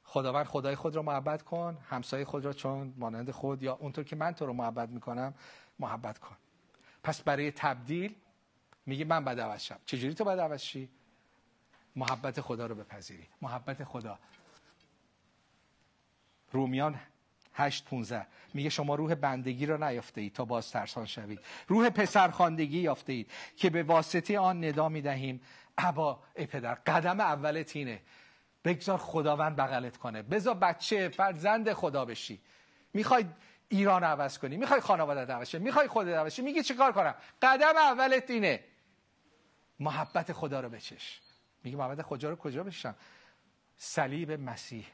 S1: خداوند خدای خود رو محبت کن همسایه خود را چون مانند خود یا اونطور که من تو رو محبت می‌کنم محبت کن. پس برای تبدیل میگه من بد عوض شم چجوری تو بد عوض شی محبت خدا رو بپذیری. محبت خدا. رومیان 8 15 میگه شما روح بندگی را نیافته اید تا باز ترسان شوید. روح پسرخواندگی یافته اید که به واسطه آن ندا می‌دهیم. ابا ای پدر قدم اول تینه. بگذار خداوند بغلت کنه. بذار بچه فرزند خدا بشی. می‌خوای ایران عوض کنی. می‌خوای خانواده عوض کنی. می‌خوای خودت عوض کنی. میگی چیکار کنم؟ قدم اولت اینه محبت خدا رو بچش. میگه محبت خدا رو کجا بشم صلیب مسیح.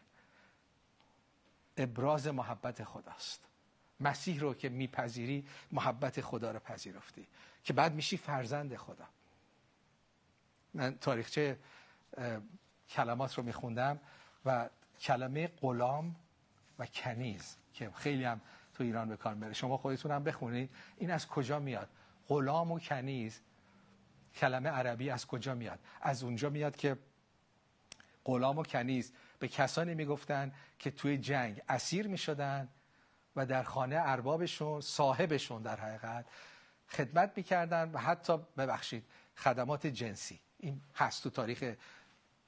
S1: ابراز محبت خداست. مسیح رو که میپذیری محبت خدا رو پذیرفتی. که بعد میشی فرزند خدا. من تاریخچه کلمات رو میخوندم و کلمه غلام و کنیز که خیلی هم تو ایران به کار میره شما خودتون هم بخونید. این از کجا میاد؟ غلام و کنیز کلمه عربی از کجا میاد؟ از اونجا میاد که غلام و کنیز به کسانی می‌گفتن که توی جنگ اسیر می‌شدن و در خانه اربابشون صاحبشون در حقیقت خدمت می‌کردن و حتی ببخشید خدمات جنسی. این هست تو تاریخ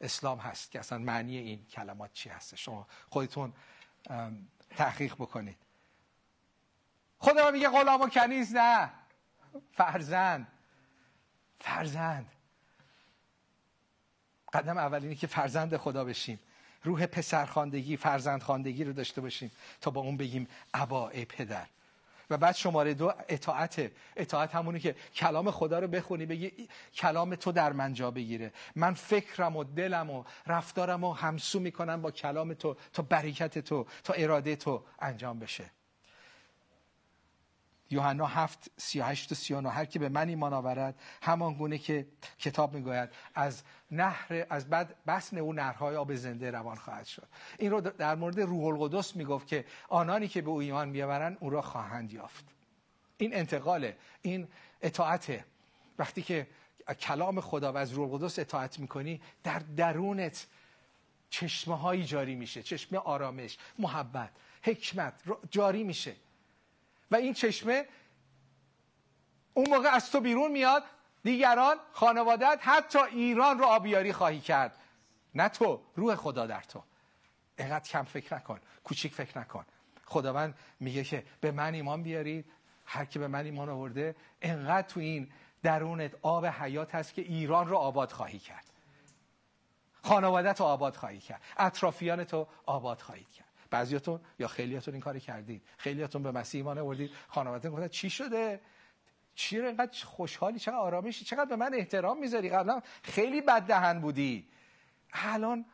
S1: اسلام هست که اصلا معنی این کلمات چی هست؟ شما خودتون تحقیق بکنید. خدا میگه غلام و کنیز نه فرزند. فرزند. قدم اول که فرزند خدا بشیم. روح پسرخواندگی فرزندخواندگی رو داشته باشیم تا با اون بگیم ابا پدر. و بعد شماره دو اطاعت. اطاعت همونی که کلام خدا رو بخونی بگی کلام تو در من جا بگیره. من فکرم و دلم و رفتارم و همسو می‌کنم با کلام تو تا برکت تو تا اراده تو انجام بشه. یوحنا 7 38 و 39 هر که به من ایمان آورد همان گونه که کتاب می‌گوید از نهر از بعد بسن او نهرهای آب زنده روان خواهد شد. این رو در مورد روح القدس می‌گفت که آنانی که به او ایمان بیاورند او را خواهند یافت. این انتقاله این اطاعته. وقتی که کلام خدا و از روح القدس اطاعت می‌کنی در درونت چشمه هایی جاری میشه چشمه آرامش محبت حکمت جاری میشه. و این چشمه اون موقع از تو بیرون میاد. دیگران خانوادت حتی ایران رو آبیاری خواهی کرد. نه تو روح خدا در تو. اینقدر کم فکر نکن کوچیک فکر نکن. خداوند میگه که به من ایمان بیارید. هر کی به من ایمان آورده انقدر تو این درونت آب حیات هست که ایران رو آباد خواهی کرد. خانوادت رو آباد خواهی کرد. اطرافیان تو آباد خواهید کرد. بعضیاتون یا خیلیاتون این کاری کردید. خیلیاتون به مسیح ایمان آوردید. خانواده گفتن چی شده؟ چی رو اینقدر خوشحالی؟ چقدر آرامشی؟ چقدر به من احترام می‌ذاری؟ قبلا خیلی بد دهن بودی. الان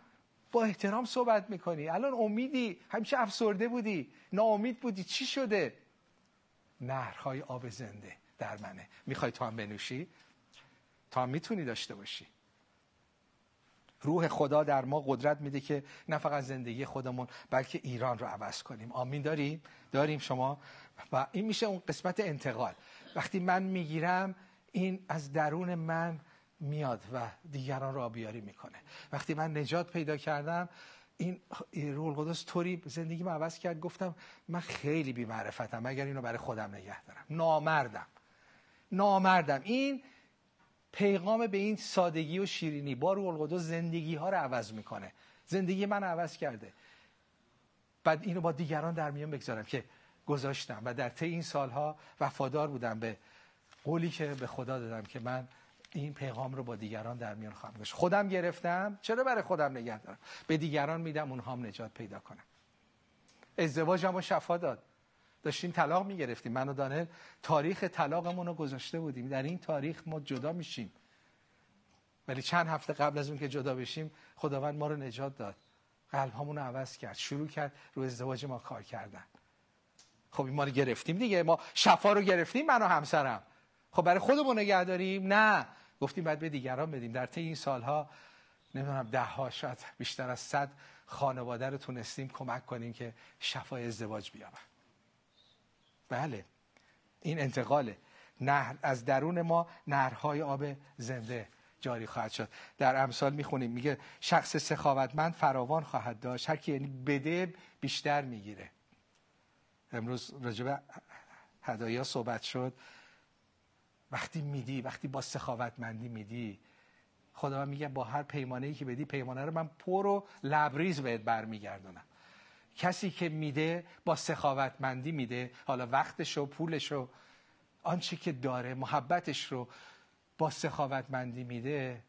S1: با احترام صحبت می‌کنی. الان امیدی. همیشه افسرده بودی. ناامید بودی. چی شده؟ نهرهای آب زنده در منه. می‌خوای تو هم بنوشی؟ تا هم می‌تونی داشته باشی. روح خدا در ما قدرت میده که نه فقط زندگی خودمون بلکه ایران رو عوض کنیم. آمین. داریم؟ داریم شما؟ و این میشه اون قسمت انتقال. وقتی من می‌گیرم این از درون من میاد و دیگران رو آبیاری می‌کنه. وقتی من نجات پیدا کردم این روح القدس طوری زندگی من عوض کرد گفتم من خیلی بی معرفتم اگر اینو برای خودم نگه دارم؟ نامردم. نامردم. این پیغام به این سادگی و شیرینی با روح القدس زندگی ها رو عوض می‌کنه. زندگی من عوض کرده. بعد اینو با دیگران در میان بگذارم که گذاشتم و در طی این سالها وفادار بودم به قولی که به خدا دادم که من این پیغام رو با دیگران در میان خواهم گذاشت. خودم گرفتم. چرا برای خودم نگه دارم؟ به دیگران میدم اونها هم نجات پیدا کنم ازدواجم رو شفا داد. داشتیم طلاق می‌گرفتیم. من و دانل تاریخ طلاقمون رو گذاشته بودیم. در این تاریخ ما جدا میشیم. ولی چند هفته قبل از اون که جدا بشیم خداوند ما رو نجات داد. قلب رو عوض کرد. شروع کرد رو ازدواج ما کار کردن. خب ما رو گرفتیم دیگه. ما شفا رو گرفتیم من و همسرم. خب برای خودمون نگه داریم؟ نه. گفتیم باید به دیگران بدیم. در طی این سالها نمی‌دونم ده ها شاید بیشتر از صد خانواده رو تونستیم کمک کنیم که شفای ازدواج بیابن بله. این انتقاله. نهر از درون ما نهرهای آب زنده جاری خواهد شد. در امثال می‌خونیم. میگه شخص سخاوتمند فراوان خواهد داشت. هر کی یعنی بده بیشتر می‌گیره. امروز راجب هدایا صحبت شد. وقتی میدی وقتی با سخاوتمندی میدی خدا میگه با هر پیمانه ای که بدی پیمانه رو من پر و لبریز بهت برمیگردونم. کسی که میده با سخاوتمندی میده. حالا وقتش و پولش رو آنچه که داره محبتش رو با سخاوتمندی میده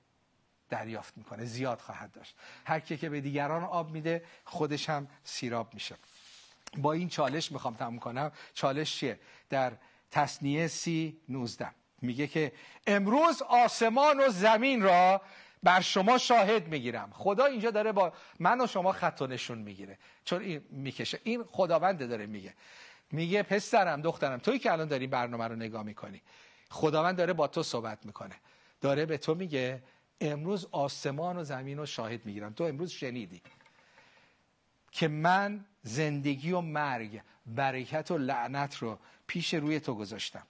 S1: دریافت می‌کنه زیاد خواهد داشت. هر کی که به دیگران آب میده خودش هم سیراب میشه. با این چالش می‌خوام تموم کنم. چالش چیه؟ در تصنیه سی نوزده. میگه که امروز آسمان و زمین را بر شما شاهد می‌گیرم. خدا اینجا داره با من و شما خط و نشون می‌گیره. چون این می‌کشه. این خداونده داره میگه. میگه پسرم دخترم توی که الان داری برنامه رو نگاه می‌کنی. خداوند داره با تو صحبت می‌کنه. داره به تو میگه امروز آسمان و زمین رو شاهد می‌گیرم. تو امروز شنیدی که من زندگی و مرگ برکت و لعنت رو پیش روی تو گذاشتم.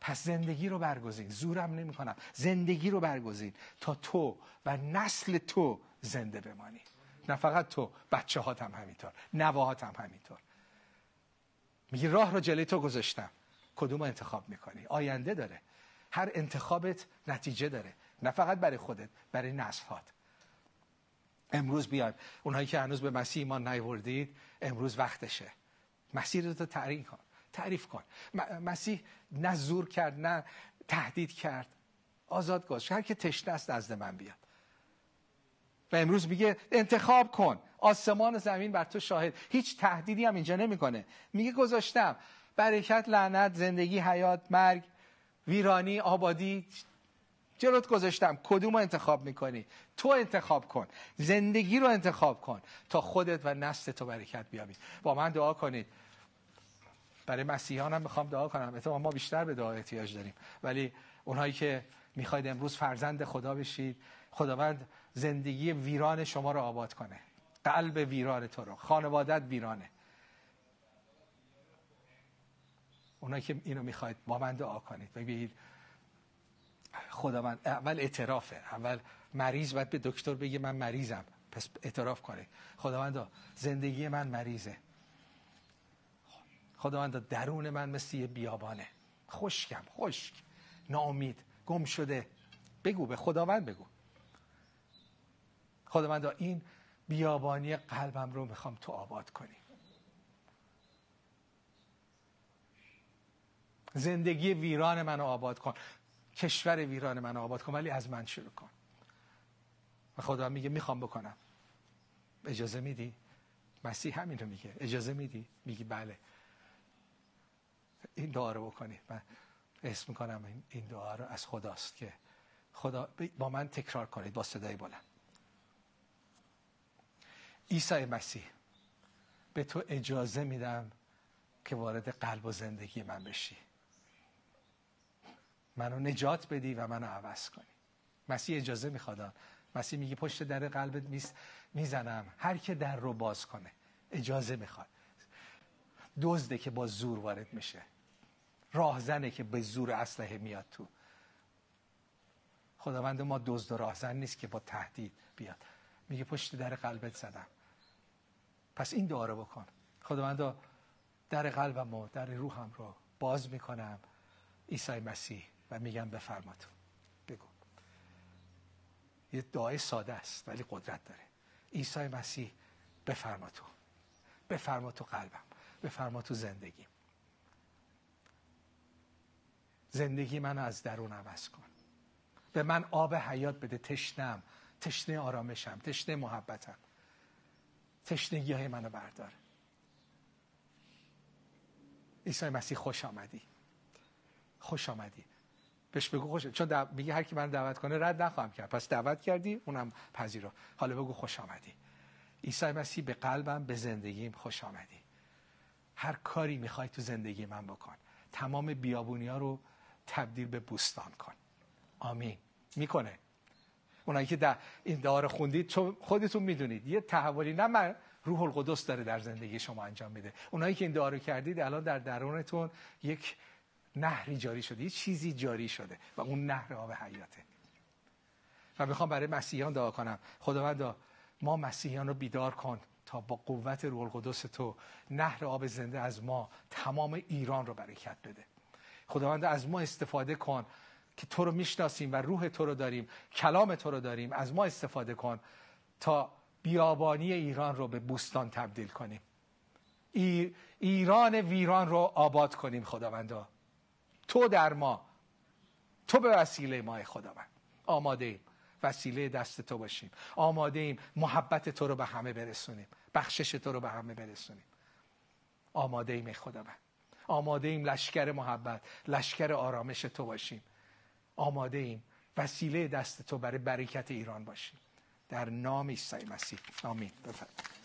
S1: پس زندگی رو برگزین. زورم نمی کنم زندگی رو برگزین. تا تو و نسل تو زنده بمانی. نه فقط تو بچه هات هم همینطور. نواهات هم همینطور. میگی راه رو جلوی تو گذاشتم. کدوم انتخاب می‌کنی؟ آینده داره. هر انتخابت نتیجه داره. نه فقط برای خودت برای نسلات امروز بیایم. اونهایی که هنوز به مسیح ایمان نیوردید امروز وقتشه. مسیر رو تعریف کن. تعریف کن. مسیح نه زور کرد نه تهدید کرد. آزاد گذاشت. هر که تشنه است نزد من بیاد. و امروز میگه انتخاب کن. آسمان و زمین بر تو شاهد. هیچ تهدیدی هم اینجا نمی‌کنه. میگه گذاشتم. برکت لعنت زندگی حیات مرگ ویرانی آبادی. جلوت گذاشتم. کدوم رو انتخاب می‌کنی؟ تو انتخاب کن. زندگی رو انتخاب کن. تا خودت و نسل تو برکت بیابید با من دعا کنید. برای مسیحیان هم می‌خوام دعا کنم. اتفاقا ما بیشتر به دعا احتیاج داریم. ولی اونهایی که می‌خواید امروز فرزند خدا بشید خداوند زندگی ویران شما رو آباد کنه. قلب ویران تو رو خانوادت ویرانه. اونایی که اینو می‌خواید با من دعا کنید. بگید خداوند اول اعترافه. اول مریض باید به دکتر بگه من مریضم. پس اعتراف کنه خداوند زندگی من مریضه. خداوند درون من مثل یه بیابانه. خشکم خشک. ناامید گم شده. بگو به خداوند بگو. خداوند این بیابانی قلبم رو می‌خوام تو آباد کنی زندگی ویران منو آباد کن. کشور ویران منو آباد کن ولی از من شروع کن. و خدا میگه می‌خوام بکنم. اجازه میدی؟ مسیح همین رو میگه. اجازه میدی؟ میگی بله. این دعا رو بکنید من اسم می‌کنم این دعا رو از خداست که خدا با من تکرار کنید با صدای بلند. عیسی مسیح به تو اجازه میدم که وارد قلب و زندگی من بشی. منو نجات بدی و منو عوض کنی. مسیح اجازه می‌خواد. مسیح میگه پشت در قلبت می‌زنم. هر که در رو باز کنه اجازه می‌خواد. دزده که با زور وارد میشه. راهزنه که به زور اسلحه میاد تو. خداوند ما دزد و راهزن نیست که با تهدید بیاد. میگه پشت در قلبت زدم. پس این دعا رو بکن. خداوند در قلبم و در روحم رو باز می‌کنم. عیسی مسیح و میگم بفرما تو بگو. یه دعای ساده است ولی قدرت داره. عیسی مسیح بفرما تو بفرما تو قلبم. بفرما تو زندگی زندگی من از درون عوض کن. به من آب حیات بده تشنم تشنه آرامشم تشنه محبتم. تشنگی های منو بردار. عیسی مسیح خوش آمدی. خوش آمدی. بهش بگو خوش چون دو... میگه هر کی من دعوت کنه رد نخواهم کرد. پس دعوت کردی اونم پذیرو حالا بگو خوش آمدی. عیسی مسیح به قلبم به زندگیم خوش آمدی. هر کاری می‌خوای تو زندگی من بکن. تمام بیابونی ها رو تبدیل به بوستان کن. آمین. می‌کنه. اونایی که در این دعا خوندید چون خودتون می‌دونید. یه تحولی نه من روح القدس داره در زندگی شما انجام میده. اونایی که این دعا کردید الان در درونتون یک نهری جاری شده. یه چیزی جاری شده و اون نهر آب حیاته. و می‌خوام برای مسیحیان دعا کنم. خداوند ما مسیحیان رو بیدار کن تا با قوت روح القدس تو نهر آب زنده از ما تمام ایران رو برکت بده. خداوند از ما استفاده کن که تو رو می‌شناسیم و روح تو رو داریم کلام تو رو داریم. از ما استفاده کن تا بیابانی ایران رو به بوستان تبدیل کنیم. ایران ویران رو آباد کنیم خداوندا. تو در ما. تو به وسیله ما خداوند. آماده ایم. وسیله دست تو باشیم. آماده ایم محبت تو رو به همه برسونیم. بخشش تو رو به همه برسونیم. آماده ایم خداوند. آماده ایم لشکر محبت لشکر آرامش تو باشیم. آماده ایم وسیله دست تو برای برکت ایران باشیم. در نام عیسی مسیح. آمین. بفرمایید.